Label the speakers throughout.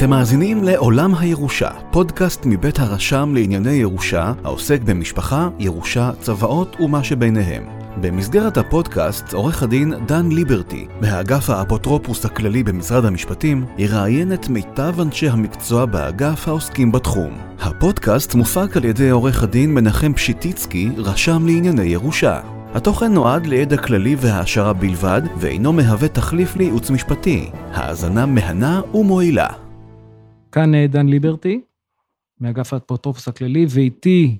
Speaker 1: אתם מאזינים לעולם הירושה, פודקאסט מבית הרשם לענייני ירושה, העוסק במשפחה, ירושה, צוואות ומה שביניהם. במסגרת הפודקאסט, עורך הדין דן ליברטי, מהאגף האפוטרופוס הכללי במשרד המשפטים, יראיין את מיטב אנשי המקצוע באגף העוסקים בתחום. הפודקאסט מופק על ידי עורך הדין מנחם פשיטיצקי, רשם לענייני ירושה. התוכן נועד לידע כללי והעשרה בלבד, ואינו מהווה תחליף לייעוץ משפטי. האזנה מהנה ומועילה.
Speaker 2: כאן אה, דן ליברטי, מאגף האפוטרופוס הכללי, ואיתי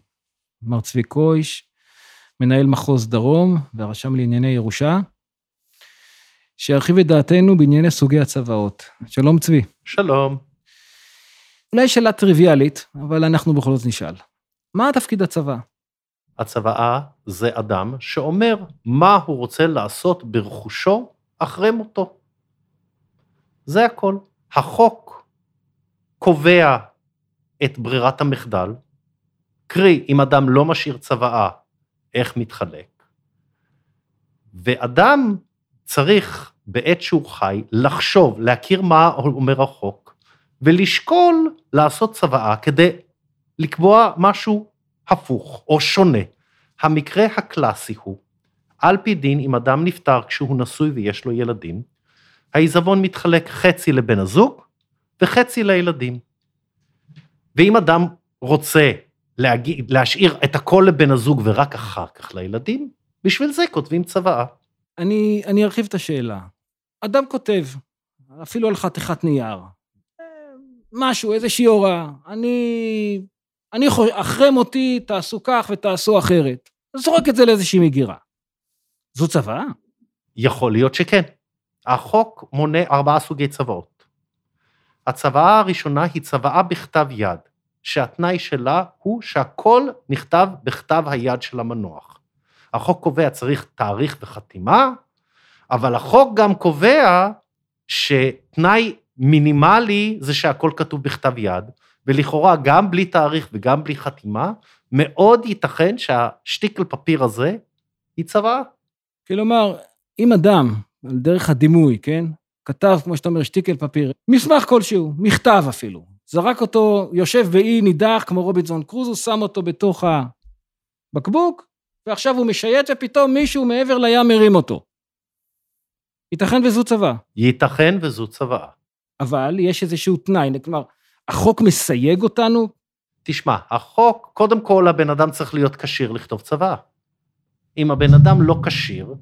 Speaker 2: מר צבי קויש, מנהל מחוז דרום והרשם לענייני ירושה, שירחיב את דעתנו בענייני סוגי הצוואות. שלום צבי.
Speaker 3: שלום.
Speaker 2: אולי שאלה טריוויאלית, אבל אנחנו בכל זאת נשאל. מה תפקיד הצבא?
Speaker 3: הצוואה זה אדם שאומר מה הוא רוצה לעשות ברכושו אחרי מותו. זה הכל. החוק קובע את ברירת המחדל, קרי, אם אדם לא משאיר צוואה, איך מתחלק. ואדם צריך בעת שהוא חי לחשוב, להכיר מה אומר החוק, ולשקול לעשות צוואה כדי לקבוע משהו הפוך או שונה. המקרה הקלאסי הוא, על פי דין, אם אדם נפטר כשהוא נשוי ויש לו ילדים, העיזבון מתחלק חצי לבן הזוג וחצי לילדים. ואם אדם רוצה להגיד, להשאיר את הכל לבן הזוג ורק אחר כך לילדים, בשביל זה כותבים צוואה.
Speaker 2: אני, אני ארחיב את השאלה. אדם כותב, אפילו על חתיכת נייר, משהו, איזושהי הוראה, אני, אני חושב, אחרי מותי תעשו כך ותעשו אחרת. זורק את זה לאיזושהי מגירה. זו צוואה?
Speaker 3: יכול להיות שכן. החוק מונה ארבעה סוגי צוואות. הצוואה הראשונה היא צוואה בכתב יד, שהתנאי שלה הוא שהכל נכתב בכתב היד של המנוח. החוק קובע צריך תאריך וחתימה, אבל החוק גם קובע שתנאי מינימלי זה שהכל כתוב בכתב יד, ולכאורה גם בלי תאריך וגם בלי חתימה, מאוד ייתכן שהשטיקל פפיר הזה היא צוואה.
Speaker 2: כלומר, אם אדם, על דרך הדימוי, כן, כתב, כמו שאתה אומר, שטיקל פפיר, מסמך כלשהו, מכתב אפילו, זרק אותו, יושב באי נידח כמו רובינסון קרוזו, שם אותו בתוך הבקבוק, ועכשיו הוא משייט ופתאום מישהו מעבר לים מרים אותו. ייתכן וזו צבא.
Speaker 3: ייתכן וזו צוואה.
Speaker 2: אבל יש איזשהו תנאי, כלומר, החוק מסייג אותנו?
Speaker 3: תשמע, החוק, קודם כל הבן אדם צריך להיות כשיר לכתוב צוואה. אם הבן אדם לא כשיר,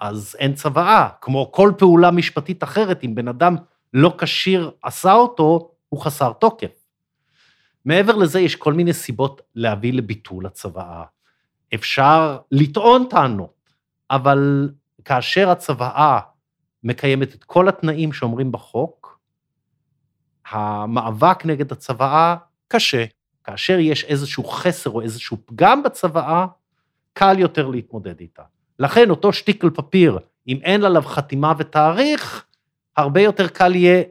Speaker 3: אז אין צוואה. כמו כל פעולה משפטית אחרת, אם בן אדם לא כשיר עשה אותו, הוא חסר תוקף. מעבר לזה, יש כל מיני סיבות להביא לביטול הצוואה. אפשר לטעון טענות, אבל כאשר הצוואה מקיימת את כל התנאים שאומרים בחוק, המאבק נגד הצוואה קשה. כאשר יש איזשהו חסר או איזשהו פגם בצוואה, קל יותר להתמודד איתה. לכן אותו שטיקל פפיר, אם אין עליו חתימה ותאריך, הרבה יותר קל יהיה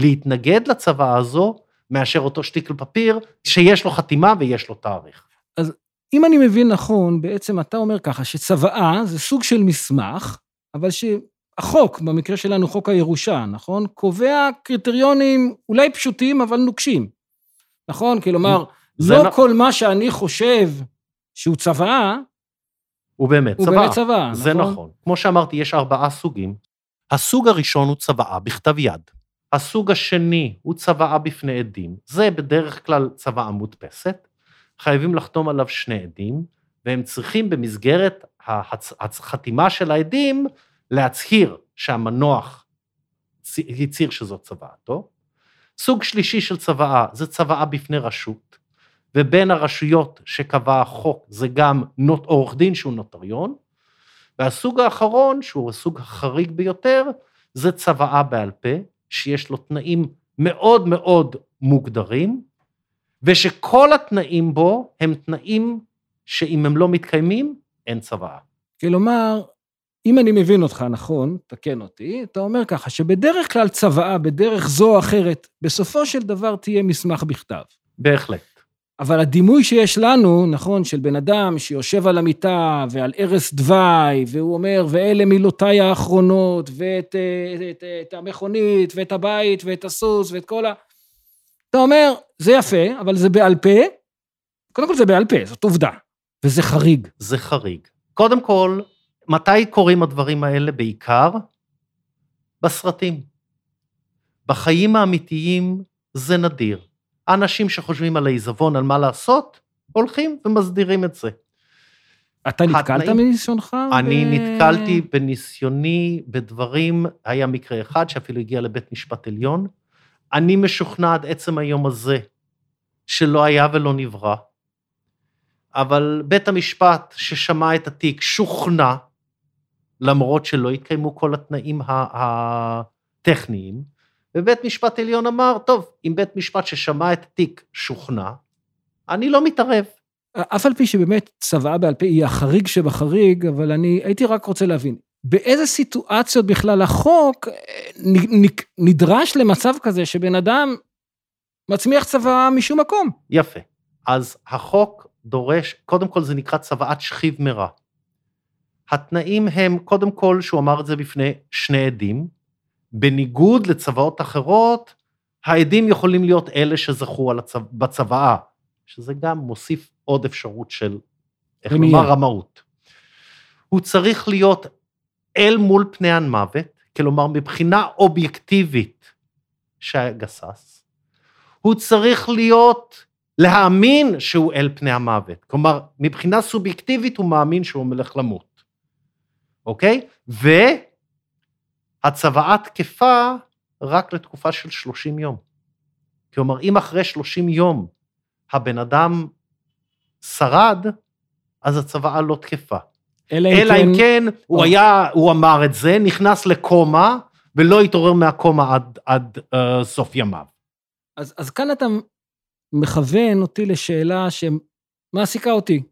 Speaker 3: להתנגד לצוואה הזו, מאשר אותו שטיקל פפיר, שיש לו חתימה ויש לו תאריך.
Speaker 2: אז אם אני מבין נכון, בעצם אתה אומר ככה, שצוואה זה סוג של מסמך, אבל שהחוק, במקרה שלנו חוק הירושה, נכון? קובע קריטריונים אולי פשוטים, אבל נוקשים. נכון? כלומר, לא נ... כל מה שאני חושב שהוא צוואה,
Speaker 3: הוא באמת
Speaker 2: הוא
Speaker 3: צוואה.
Speaker 2: באמת צוואה,
Speaker 3: זה
Speaker 2: נכון?
Speaker 3: נכון. כמו שאמרתי, יש ארבעה סוגים. הסוג הראשון הוא צוואה בכתב יד. הסוג השני הוא צוואה בפני עדים. זה בדרך כלל צוואה מודפסת. חייבים לחתום עליו שני עדים, והם צריכים במסגרת החתימה של העדים להצהיר שהמנוח הצהיר שזאת צוואתו. סוג שלישי של צוואה זה צוואה בפני רשות, ובין הרשויות שקבע החוק זה גם נוט, עורך דין שהוא נוטריון, והסוג האחרון, שהוא הסוג החריג ביותר, זה צוואה בעל פה, שיש לו תנאים מאוד מאוד מוגדרים, ושכל התנאים בו הם תנאים שאם הם לא מתקיימים, אין צוואה.
Speaker 2: כלומר, אם אני מבין אותך נכון, תקן אותי, אתה אומר ככה, שבדרך כלל צוואה, בדרך זו או אחרת, בסופו של דבר תהיה מסמך בכתב.
Speaker 3: בהחלט.
Speaker 2: אבל הדימוי שיש לנו, נכון, של בן אדם שיושב על המיטה ועל ערש דווי, והוא אומר, ואלה מילותיי האחרונות, ואת את, את, את המכונית, ואת הבית, ואת הסוס, ואת כל ה... אתה אומר, זה יפה, אבל זה בעל פה. קודם כל זה בעל פה, זאת עובדה, וזה חריג.
Speaker 3: זה חריג. קודם כל, מתי קורים הדברים האלה בעיקר? בסרטים. בחיים האמיתיים זה נדיר. האנשים שחושבים על העיזבון, על מה לעשות, הולכים ומסדירים את זה.
Speaker 2: אתה נתקלת. מניסיונך?
Speaker 3: אני ו... נתקלתי בניסיוני בדברים, היה מקרה אחד שאפילו הגיע לבית משפט עליון. אני משוכנע עד עצם היום הזה שלא היה ולא נברא, אבל בית המשפט ששמע את התיק שוכנע, למרות שלא התקיימו כל התנאים הטכניים, ובית משפט עליון אמר, טוב, אם בית משפט ששמע את התיק שוכנע, אני לא מתערב.
Speaker 2: אף על פי שבאמת צוואה בעל פה היא החריג שבחריג, אבל אני הייתי רק רוצה להבין, באיזה סיטואציות בכלל החוק אה, נדרש למצב כזה שבן אדם מצמיח צוואה משום מקום?
Speaker 3: יפה. אז החוק דורש, קודם כל זה נקרא צוואת שכיב מרע. התנאים הם, קודם כל, שהוא אמר את זה בפני שני עדים, בניגוד לצוואות אחרות, העדים יכולים להיות אלה שזכו הצו... בצוואה, שזה גם מוסיף עוד אפשרות של, איך לומר, רמאות. הוא צריך להיות אל מול פני המוות, כלומר מבחינה אובייקטיבית שהיה גסס, הוא צריך להיות, להאמין שהוא אל פני המוות. כלומר, מבחינה סובייקטיבית הוא מאמין שהוא הולך למות, אוקיי? והצוואה תקפה רק לתקופה של 30 יום. כלומר, אם אחרי 30 יום הבן אדם שרד, אז הצוואה לא תקפה. אלא, אלא אם כן, כן הוא היה, הוא אמר את זה, נכנס לקומה, ולא התעורר מהקומה עד, עד uh, סוף ימיו.
Speaker 2: אז, אז כאן אתה מכוון אותי לשאלה שמעסיקה אותי.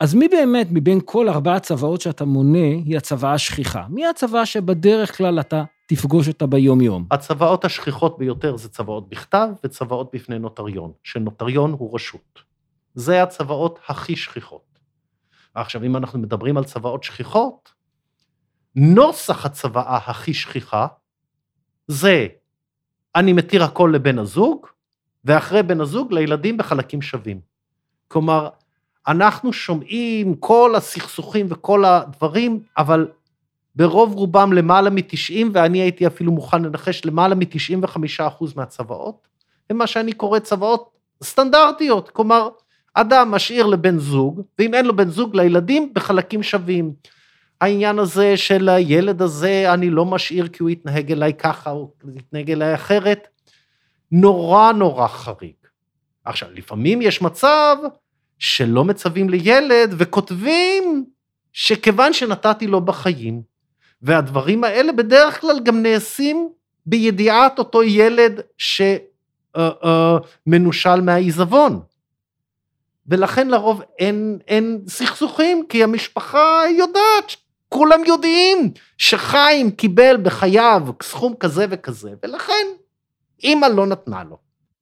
Speaker 2: אז מי באמת, מבין כל ארבע הצוואות שאתה מונה, היא הצוואה השכיחה? מי הצוואה שבדרך כלל אתה תפגוש אותה ביום-יום?
Speaker 3: הצוואות השכיחות ביותר זה צוואות בכתב וצוואות בפני נוטריון, שנוטריון הוא רשות. זה הצוואות הכי שכיחות. עכשיו, אם אנחנו מדברים על צוואות שכיחות, נוסח הצוואה הכי שכיחה זה אני מתיר הכל לבן הזוג, ואחרי בן הזוג לילדים בחלקים שווים. כלומר, אנחנו שומעים כל הסכסוכים וכל הדברים, אבל ברוב רובם למעלה מ-90, ואני הייתי אפילו מוכן לנחש למעלה מ-95% מהצוואות, הם מה שאני קורא צוואות סטנדרטיות, כלומר, אדם משאיר לבן זוג, ואם אין לו בן זוג, לילדים בחלקים שווים. העניין הזה של הילד הזה, אני לא משאיר כי הוא יתנהג אליי ככה, או יתנהג אליי אחרת, נורא נורא חריג. עכשיו, לפעמים יש מצב שלא מצווים לילד וכותבים שכיוון שנתתי לו בחיים, והדברים האלה בדרך כלל גם נעשים בידיעת אותו ילד שמנושל uh, uh, מהעיזבון. ולכן לרוב אין, אין סכסוכים, כי המשפחה יודעת, כולם יודעים שחיים קיבל בחייו סכום כזה וכזה, ולכן אימא לא נתנה לו.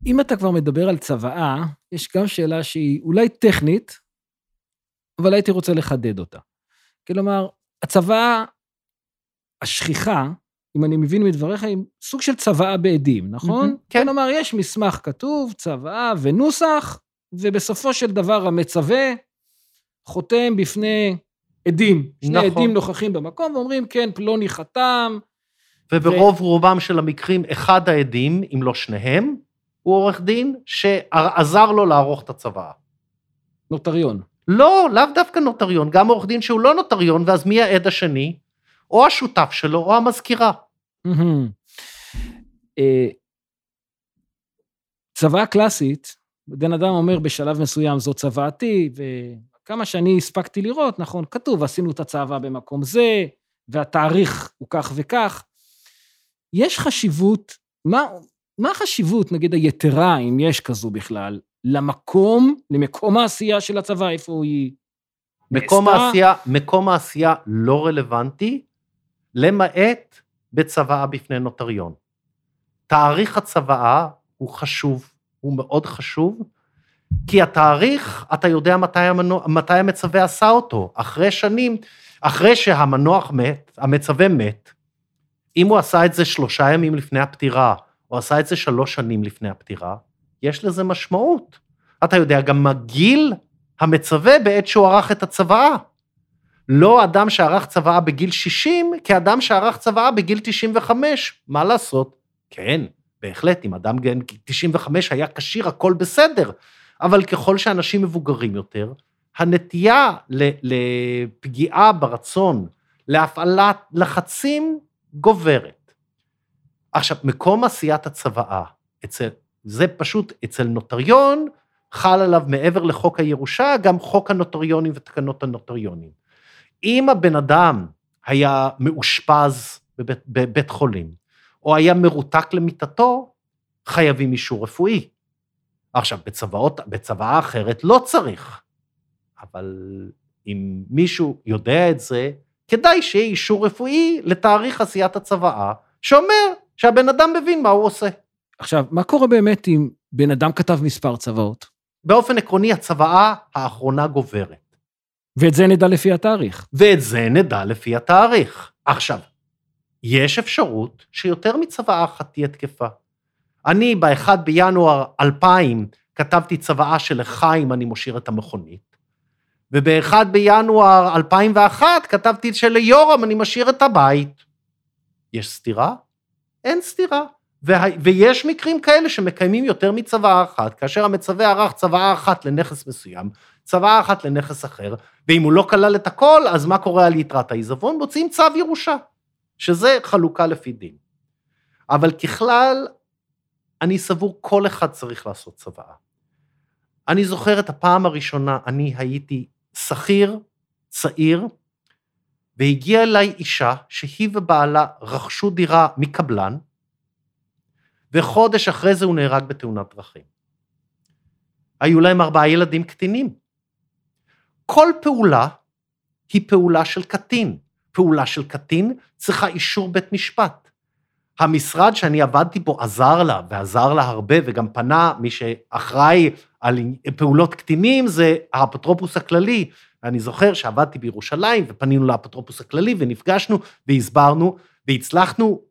Speaker 2: אם אתה כבר מדבר על צוואה, יש גם שאלה שהיא אולי טכנית, אבל הייתי רוצה לחדד אותה. כלומר, הצוואה השכיחה, אם אני מבין מדבריך, היא סוג של צוואה בעדים, נכון? Mm-hmm, כן. כלומר, יש מסמך כתוב, צוואה ונוסח, ובסופו של דבר המצווה חותם בפני עדים. שני נכון. עדים נוכחים במקום ואומרים, כן, פלוני חתם.
Speaker 3: וברוב ו... רובם של המקרים, אחד העדים, אם לא שניהם, הוא עורך דין שעזר לו לערוך את הצוואה.
Speaker 2: נוטריון.
Speaker 3: לא, לאו דווקא נוטריון, גם עורך דין שהוא לא נוטריון, ואז מי העד השני? או השותף שלו או המזכירה.
Speaker 2: אה, צוואה קלאסית, בן אדם אומר בשלב מסוים זו צוואתי, וכמה שאני הספקתי לראות, נכון, כתוב עשינו את הצוואה במקום זה, והתאריך הוא כך וכך. יש חשיבות, מה, מה החשיבות, נגיד, היתרה, אם יש כזו בכלל, למקום, למקום העשייה של הצבא, איפה היא
Speaker 3: מקום העשייה, מקום העשייה לא רלוונטי, למעט בצוואה בפני נוטריון. תאריך הצוואה הוא חשוב, הוא מאוד חשוב, כי התאריך, אתה יודע מתי, המנוע, מתי המצווה עשה אותו. אחרי שנים, אחרי שהמנוח מת, המצווה מת, אם הוא עשה את זה שלושה ימים לפני הפטירה, או עשה את זה שלוש שנים לפני הפטירה, יש לזה משמעות. אתה יודע גם מה גיל המצווה בעת שהוא ערך את הצוואה. לא אדם שערך צוואה בגיל 60, כאדם שערך צוואה בגיל 95. מה לעשות? כן, בהחלט, אם אדם גיל 95 היה כשיר, הכל בסדר. אבל ככל שאנשים מבוגרים יותר, הנטייה לפגיעה ברצון, להפעלת לחצים, גוברת. עכשיו, מקום עשיית הצוואה, אצל, זה פשוט, אצל נוטריון, חל עליו מעבר לחוק הירושה, גם חוק הנוטריונים ותקנות הנוטריונים. אם הבן אדם היה מאושפז בבית, בבית חולים, או היה מרותק למיטתו, חייבים אישור רפואי. עכשיו, בצוואות, בצוואה אחרת לא צריך, אבל אם מישהו יודע את זה, כדאי שיהיה אישור רפואי לתאריך עשיית הצוואה, שאומר שהבן אדם מבין מה הוא עושה.
Speaker 2: עכשיו, מה קורה באמת אם בן אדם כתב מספר צוואות?
Speaker 3: באופן עקרוני, הצוואה האחרונה גוברת.
Speaker 2: ואת זה נדע לפי התאריך.
Speaker 3: ואת זה נדע לפי התאריך. עכשיו, יש אפשרות שיותר מצוואה אחת תהיה תקפה. אני ב-1 בינואר 2000 כתבתי צוואה שלחיים אני מושאיר את המכונית, וב-1 בינואר 2001 כתבתי שליורם אני משאיר את הבית. יש סתירה? אין סתירה. ויש מקרים כאלה שמקיימים יותר מצוואה אחת, כאשר המצווה ערך צוואה אחת לנכס מסוים, צוואה אחת לנכס אחר, ואם הוא לא כלל את הכל, אז מה קורה על יתרת העיזבון? מוציאים צו ירושה, שזה חלוקה לפי דין. אבל ככלל, אני סבור כל אחד צריך לעשות צוואה. אני זוכר את הפעם הראשונה, אני הייתי שכיר, צעיר, והגיעה אליי אישה שהיא ובעלה רכשו דירה מקבלן, וחודש אחרי זה הוא נהרג בתאונת דרכים. היו להם ארבעה ילדים קטינים. כל פעולה היא פעולה של קטין. פעולה של קטין צריכה אישור בית משפט. המשרד שאני עבדתי בו עזר לה, ועזר לה הרבה, וגם פנה, מי שאחראי על פעולות קטינים זה האפוטרופוס הכללי. אני זוכר שעבדתי בירושלים, ופנינו לאפוטרופוס הכללי, ונפגשנו, והסברנו, והצלחנו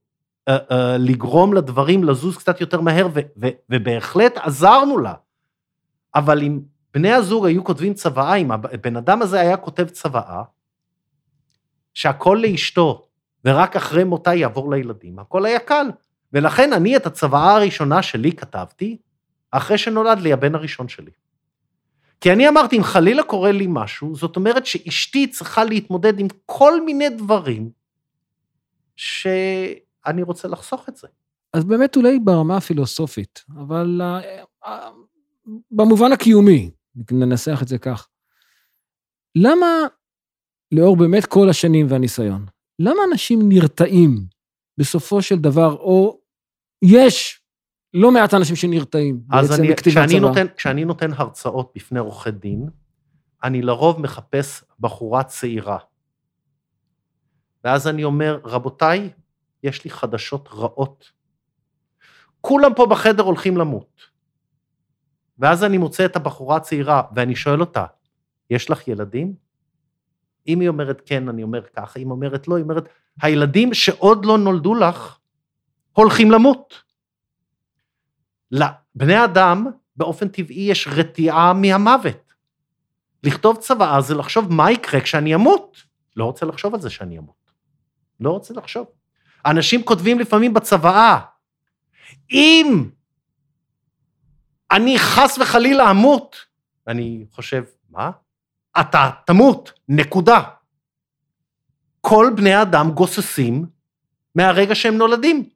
Speaker 3: uh, uh, לגרום לדברים לזוז קצת יותר מהר, ו- ו- ובהחלט עזרנו לה. אבל אם בני הזוג היו כותבים צוואה, אם הבן אדם הזה היה כותב צוואה, שהכל לאשתו, ורק אחרי מותה יעבור לילדים, הכל היה קל. ולכן אני את הצוואה הראשונה שלי כתבתי, אחרי שנולד לי הבן הראשון שלי. כי אני אמרתי, אם חלילה קורה לי משהו, זאת אומרת שאשתי צריכה להתמודד עם כל מיני דברים שאני רוצה לחסוך את זה.
Speaker 2: אז באמת אולי ברמה הפילוסופית, אבל uh, uh, במובן הקיומי, ננסח את זה כך, למה, לאור באמת כל השנים והניסיון, למה אנשים נרתעים בסופו של דבר, או יש לא מעט אנשים שנרתעים בעצם
Speaker 3: אני,
Speaker 2: בכתיבת צבא.
Speaker 3: נותן, כשאני נותן הרצאות בפני עורכי דין, אני לרוב מחפש בחורה צעירה. ואז אני אומר, רבותיי, יש לי חדשות רעות. כולם פה בחדר הולכים למות. ואז אני מוצא את הבחורה הצעירה, ואני שואל אותה, יש לך ילדים? אם היא אומרת כן, אני אומר ככה, אם היא אומרת לא, היא אומרת, הילדים שעוד לא נולדו לך, הולכים למות. לבני אדם, באופן טבעי, יש רתיעה מהמוות. לכתוב צוואה זה לחשוב מה יקרה כשאני אמות. לא רוצה לחשוב על זה שאני אמות. לא רוצה לחשוב. אנשים כותבים לפעמים בצוואה, אם אני חס וחלילה אמות, אני חושב, מה? אתה תמות, נקודה. כל בני האדם גוססים מהרגע שהם נולדים.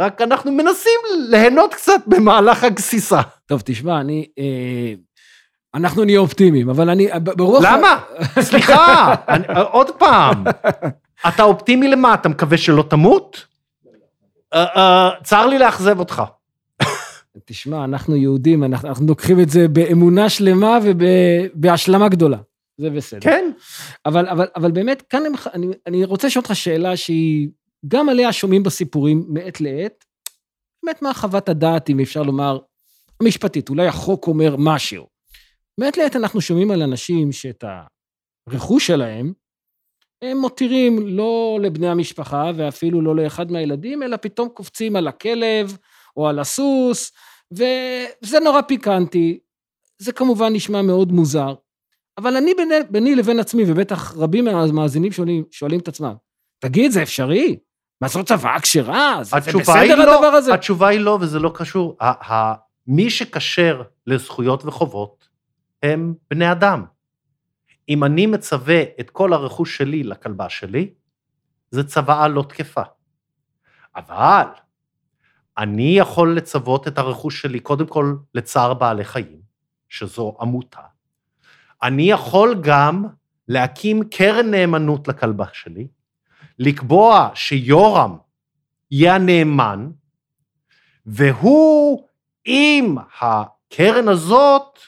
Speaker 3: רק אנחנו מנסים ליהנות קצת במהלך הגסיסה.
Speaker 2: טוב, תשמע, אני... אה, אנחנו נהיה אופטימיים, אבל אני...
Speaker 3: ברוח... למה? סליחה, אני, עוד פעם. אתה אופטימי למה? אתה מקווה שלא תמות? Uh, uh, צר לי לאכזב אותך.
Speaker 2: תשמע, אנחנו יהודים, אנחנו, אנחנו לוקחים את זה באמונה שלמה ובהשלמה גדולה. זה בסדר.
Speaker 3: כן.
Speaker 2: אבל, אבל, אבל באמת, כאן אני, אני רוצה לשאול אותך שאלה שהיא, גם עליה שומעים בסיפורים מעת לעת, באמת מה חוות הדעת, אם אפשר לומר, המשפטית, אולי החוק אומר משהו. מעת לעת אנחנו שומעים על אנשים שאת הרכוש שלהם, הם מותירים לא לבני המשפחה ואפילו לא לאחד מהילדים, אלא פתאום קופצים על הכלב או על הסוס, וזה נורא פיקנטי. זה כמובן נשמע מאוד מוזר, אבל אני ביני, ביני לבין עצמי, ובטח רבים מהמאזינים שואלים, שואלים את עצמם, תגיד, זה אפשרי? מה זאת צוואה כשרה? זה, בסדר
Speaker 3: לא,
Speaker 2: הדבר הזה?
Speaker 3: התשובה היא לא, וזה לא קשור. מי שכשר לזכויות וחובות הם בני אדם. אם אני מצווה את כל הרכוש שלי לכלבה שלי, זו צוואה לא תקפה. אבל אני יכול לצוות את הרכוש שלי קודם כל לצער בעלי חיים, שזו עמותה. אני יכול גם להקים קרן נאמנות לכלבה שלי, לקבוע שיורם יהיה הנאמן, והוא, עם הקרן הזאת,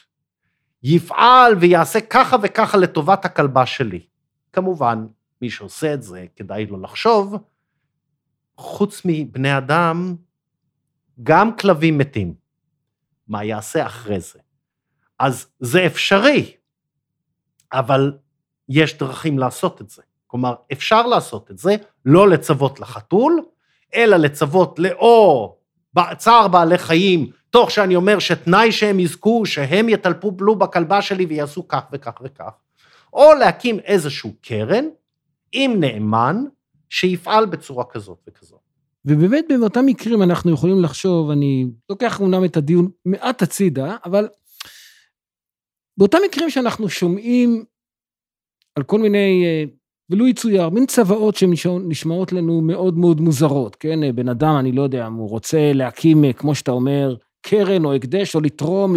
Speaker 3: יפעל ויעשה ככה וככה לטובת הכלבה שלי. כמובן, מי שעושה את זה, כדאי לו לחשוב, חוץ מבני אדם, גם כלבים מתים. מה יעשה אחרי זה? אז זה אפשרי, אבל יש דרכים לעשות את זה. כלומר, אפשר לעשות את זה, לא לצוות לחתול, אלא לצוות לאו צער בעלי חיים, תוך שאני אומר שתנאי שהם יזכו, שהם יטלפו בלו בכלבה שלי ויעשו כך וכך וכך, או להקים איזשהו קרן עם נאמן שיפעל בצורה כזאת וכזאת.
Speaker 2: ובאמת באותם מקרים אנחנו יכולים לחשוב, אני לוקח אומנם את הדיון מעט הצידה, אבל באותם מקרים שאנחנו שומעים על כל מיני, אה, ולו יצויר, מין צוואות שנשמעות לנו מאוד מאוד מוזרות, כן? בן אדם, אני לא יודע, הוא רוצה להקים, כמו שאתה אומר, קרן או הקדש או לתרום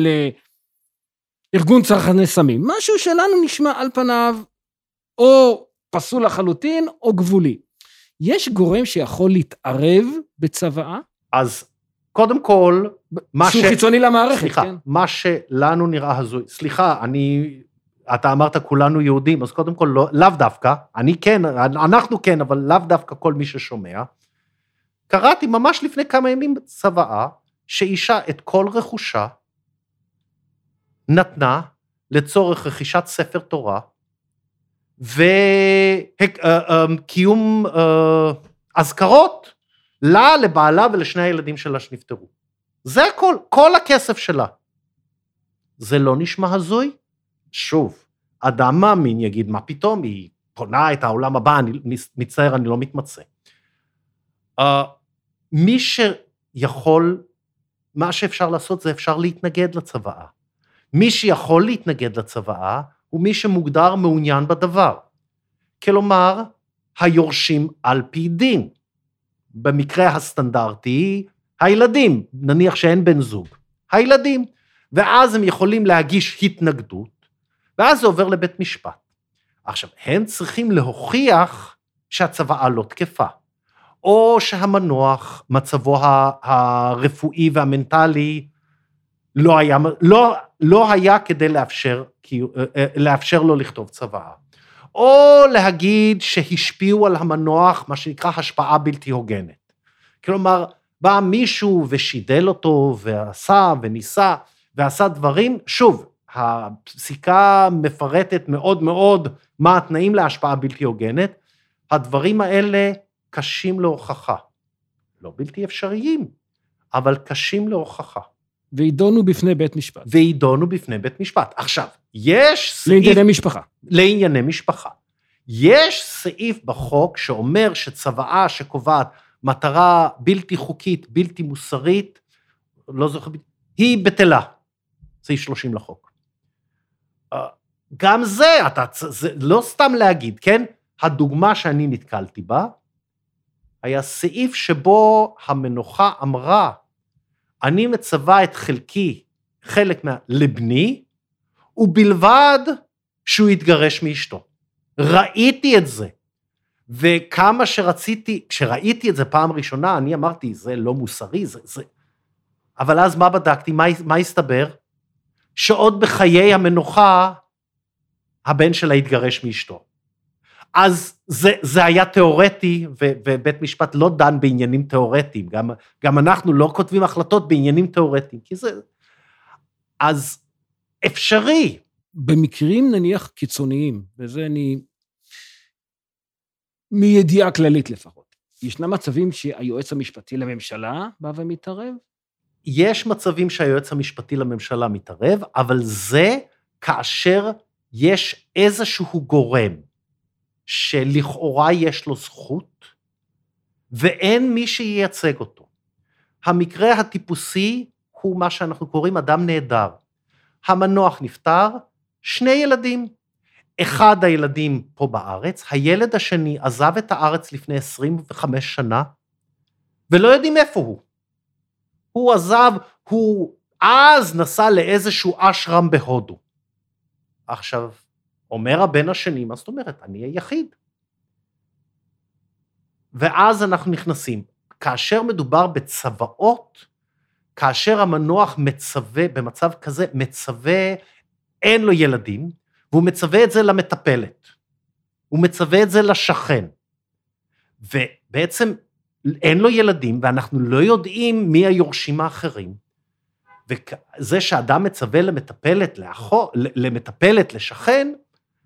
Speaker 2: לארגון צרכני סמים. משהו שלנו נשמע על פניו או פסול לחלוטין או גבולי. יש גורם שיכול להתערב בצוואה?
Speaker 3: אז קודם כל,
Speaker 2: מה שהוא ש... חיצוני למערכת,
Speaker 3: סליחה,
Speaker 2: כן?
Speaker 3: מה שלנו נראה הזוי, סליחה, אני, אתה אמרת כולנו יהודים, אז קודם כל לא, לאו דווקא, אני כן, אנחנו כן, אבל לאו דווקא כל מי ששומע. קראתי ממש לפני כמה ימים צוואה, שאישה את כל רכושה נתנה לצורך רכישת ספר תורה וקיום אה, אזכרות לה, לבעלה ולשני הילדים שלה שנפטרו. זה הכל, כל הכסף שלה. זה לא נשמע הזוי? שוב, אדם מאמין יגיד, מה פתאום, היא פונה את העולם הבא, אני מצטער, אני לא מתמצא. Uh, מי שיכול, מה שאפשר לעשות זה אפשר להתנגד לצוואה. מי שיכול להתנגד לצוואה הוא מי שמוגדר מעוניין בדבר. כלומר, היורשים על פי דין. במקרה הסטנדרטי, הילדים, נניח שאין בן זוג, הילדים, ואז הם יכולים להגיש התנגדות, ואז זה עובר לבית משפט. עכשיו, הם צריכים להוכיח שהצוואה לא תקפה, או שהמנוח, מצבו הרפואי והמנטלי, לא היה, לא, לא היה כדי לאפשר, אה, אה, לאפשר לו לכתוב צוואה. או להגיד שהשפיעו על המנוח, מה שנקרא השפעה בלתי הוגנת. כלומר, בא מישהו ושידל אותו, ועשה וניסה, ועשה דברים, שוב, הפסיקה מפרטת מאוד מאוד מה התנאים להשפעה בלתי הוגנת, הדברים האלה קשים להוכחה. לא בלתי אפשריים, אבל קשים להוכחה.
Speaker 2: ויידונו בפני בית משפט.
Speaker 3: ויידונו בפני בית משפט. עכשיו, יש סעיף...
Speaker 2: לענייני משפחה.
Speaker 3: לענייני משפחה. יש סעיף בחוק שאומר שצוואה שקובעת מטרה בלתי חוקית, בלתי מוסרית, לא זוכר, היא בטלה. סעיף 30 לחוק. אה, גם זה, אתה, זה לא סתם להגיד, כן? הדוגמה שאני נתקלתי בה, היה סעיף שבו המנוחה אמרה, אני מצווה את חלקי, חלק מה... לבני, ובלבד שהוא יתגרש מאשתו. ראיתי את זה. וכמה שרציתי, כשראיתי את זה פעם ראשונה, אני אמרתי, זה לא מוסרי, זה... זה... אבל אז מה בדקתי? מה, מה הסתבר? שעוד בחיי המנוחה, הבן שלה התגרש מאשתו. אז זה, זה היה תיאורטי, ו, ובית משפט לא דן בעניינים תיאורטיים. גם, גם אנחנו לא כותבים החלטות בעניינים תיאורטיים, כי זה... אז אפשרי.
Speaker 2: במקרים נניח קיצוניים, וזה אני... מידיעה כללית לפחות, ישנם מצבים שהיועץ המשפטי לממשלה בא ומתערב?
Speaker 3: יש מצבים שהיועץ המשפטי לממשלה מתערב, אבל זה כאשר יש איזשהו גורם שלכאורה יש לו זכות, ואין מי שייצג אותו. המקרה הטיפוסי הוא מה שאנחנו קוראים אדם נעדר. המנוח נפטר, שני ילדים. אחד הילדים פה בארץ, הילד השני עזב את הארץ לפני 25 שנה, ולא יודעים איפה הוא. הוא עזב, הוא אז נסע לאיזשהו אשרם בהודו. עכשיו, אומר הבן השני, מה זאת אומרת? אני היחיד. ואז אנחנו נכנסים. כאשר מדובר בצוואות, כאשר המנוח מצווה, במצב כזה, מצווה, אין לו ילדים, והוא מצווה את זה למטפלת. הוא מצווה את זה לשכן. ובעצם אין לו ילדים, ואנחנו לא יודעים מי היורשים האחרים. וזה שאדם מצווה למטפלת, לאחור, למטפלת, לשכן,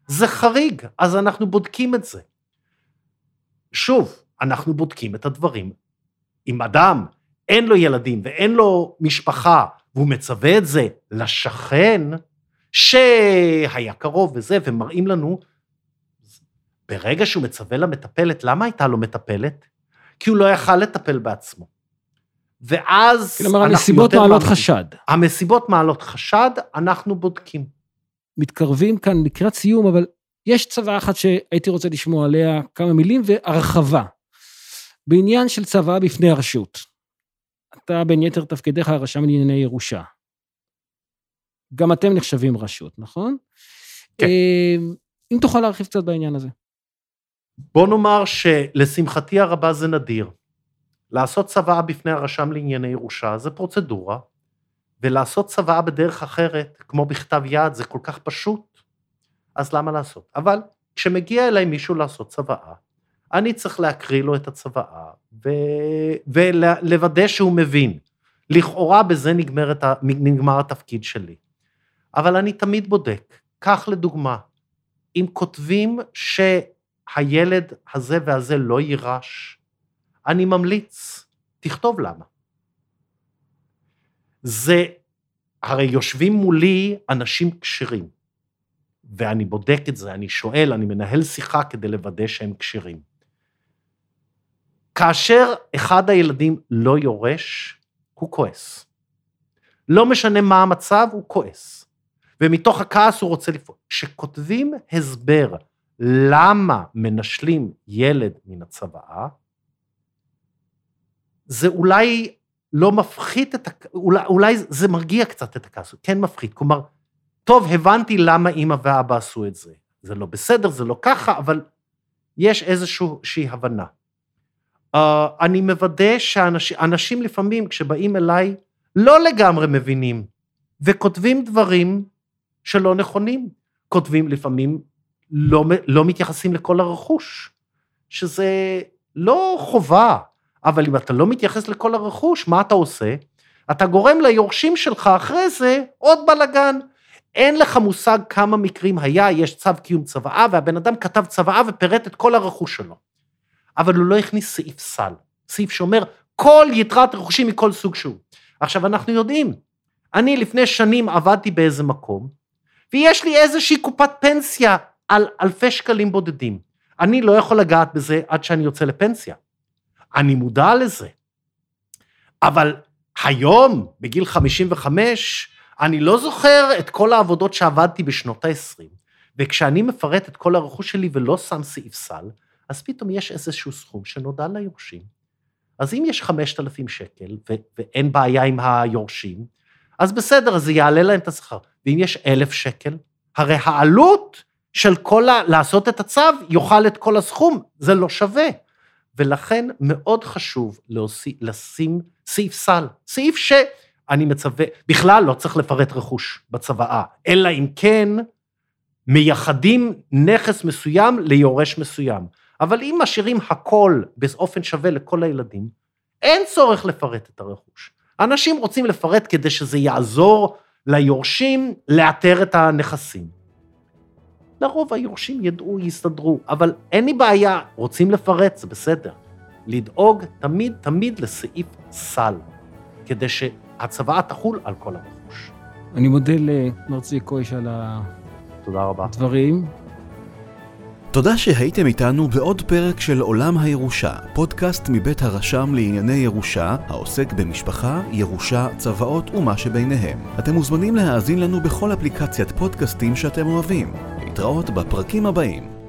Speaker 3: זה חריג, אז אנחנו בודקים את זה. שוב, אנחנו בודקים את הדברים. אם אדם אין לו ילדים ואין לו משפחה, והוא מצווה את זה לשכן, שהיה קרוב וזה, ומראים לנו, ברגע שהוא מצווה למטפלת, למה הייתה לו מטפלת? כי הוא לא יכל לטפל בעצמו. ואז...
Speaker 2: כלומר, הנסיבות מעלות חשד.
Speaker 3: המסיבות מעלות חשד, אנחנו בודקים.
Speaker 2: מתקרבים כאן לקראת סיום, אבל יש צוואה אחת שהייתי רוצה לשמוע עליה כמה מילים, והרחבה. בעניין של צוואה בפני הרשות. אתה בין יתר תפקידיך הרשם לענייני ירושה. גם אתם נחשבים רשות, נכון?
Speaker 3: כן.
Speaker 2: אה, אם תוכל להרחיב קצת בעניין הזה.
Speaker 3: בוא נאמר שלשמחתי הרבה זה נדיר. לעשות צוואה בפני הרשם לענייני ירושה זה פרוצדורה, ולעשות צוואה בדרך אחרת, כמו בכתב יד, זה כל כך פשוט, אז למה לעשות? אבל כשמגיע אליי מישהו לעשות צוואה, אני צריך להקריא לו את הצוואה ו... ולוודא שהוא מבין. לכאורה בזה נגמר, ה... נגמר התפקיד שלי. אבל אני תמיד בודק. קח לדוגמה, אם כותבים שהילד הזה והזה לא יירש, אני ממליץ, תכתוב למה. זה, הרי יושבים מולי אנשים כשרים, ואני בודק את זה, אני שואל, אני מנהל שיחה כדי לוודא שהם כשרים. כאשר אחד הילדים לא יורש, הוא כועס. לא משנה מה המצב, הוא כועס. ומתוך הכעס הוא רוצה לפעול. כשכותבים הסבר למה מנשלים ילד מן הצוואה, זה אולי לא מפחית את, הכ... אולי, אולי זה מרגיע קצת את הכעס, כן מפחית. כלומר, טוב, הבנתי למה אימא ואבא עשו את זה. זה לא בסדר, זה לא ככה, אבל יש איזושהי הבנה. Uh, אני מוודא שאנשים לפעמים, כשבאים אליי, לא לגמרי מבינים, וכותבים דברים שלא נכונים. כותבים לפעמים, לא, לא מתייחסים לכל הרכוש, שזה לא חובה, אבל אם אתה לא מתייחס לכל הרכוש, מה אתה עושה? אתה גורם ליורשים שלך אחרי זה עוד בלאגן. אין לך מושג כמה מקרים היה, יש צו קיום צוואה, והבן אדם כתב צוואה ופירט את כל הרכוש שלו. אבל הוא לא הכניס סעיף סל, סעיף שאומר כל יתרת רכושים מכל סוג שהוא. עכשיו, אנחנו יודעים, אני לפני שנים עבדתי באיזה מקום, ויש לי איזושהי קופת פנסיה על אלפי שקלים בודדים. אני לא יכול לגעת בזה עד שאני יוצא לפנסיה. אני מודע לזה. אבל היום, בגיל 55, אני לא זוכר את כל העבודות שעבדתי בשנות ה-20, וכשאני מפרט את כל הרכוש שלי ולא שם סעיף סל, אז פתאום יש איזשהו סכום שנודע ליורשים. אז אם יש 5,000 שקל ו- ואין בעיה עם היורשים, אז בסדר, אז זה יעלה להם את השכר. ואם יש 1,000 שקל, הרי העלות של כל ה... לעשות את הצו יאכל את כל הסכום, זה לא שווה. ולכן מאוד חשוב להוציא, לשים סעיף סל, סעיף שאני מצווה, בכלל לא צריך לפרט רכוש בצוואה, אלא אם כן מייחדים נכס מסוים ליורש מסוים. אבל אם משאירים הכל באופן שווה לכל הילדים, אין צורך לפרט את הרכוש. אנשים רוצים לפרט כדי שזה יעזור ליורשים לאתר את הנכסים. לרוב היורשים ידעו, יסתדרו, אבל אין לי בעיה, רוצים לפרט, זה בסדר. לדאוג תמיד תמיד לסעיף סל, כדי שהצוואה תחול על כל הרכוש.
Speaker 2: אני מודה למר צבי קויש על
Speaker 3: תודה רבה.
Speaker 2: הדברים.
Speaker 1: תודה שהייתם איתנו בעוד פרק של עולם הירושה, פודקאסט מבית הרשם לענייני ירושה, העוסק במשפחה, ירושה, צוואות ומה שביניהם. אתם מוזמנים להאזין לנו בכל אפליקציית פודקאסטים שאתם אוהבים. להתראות בפרקים הבאים.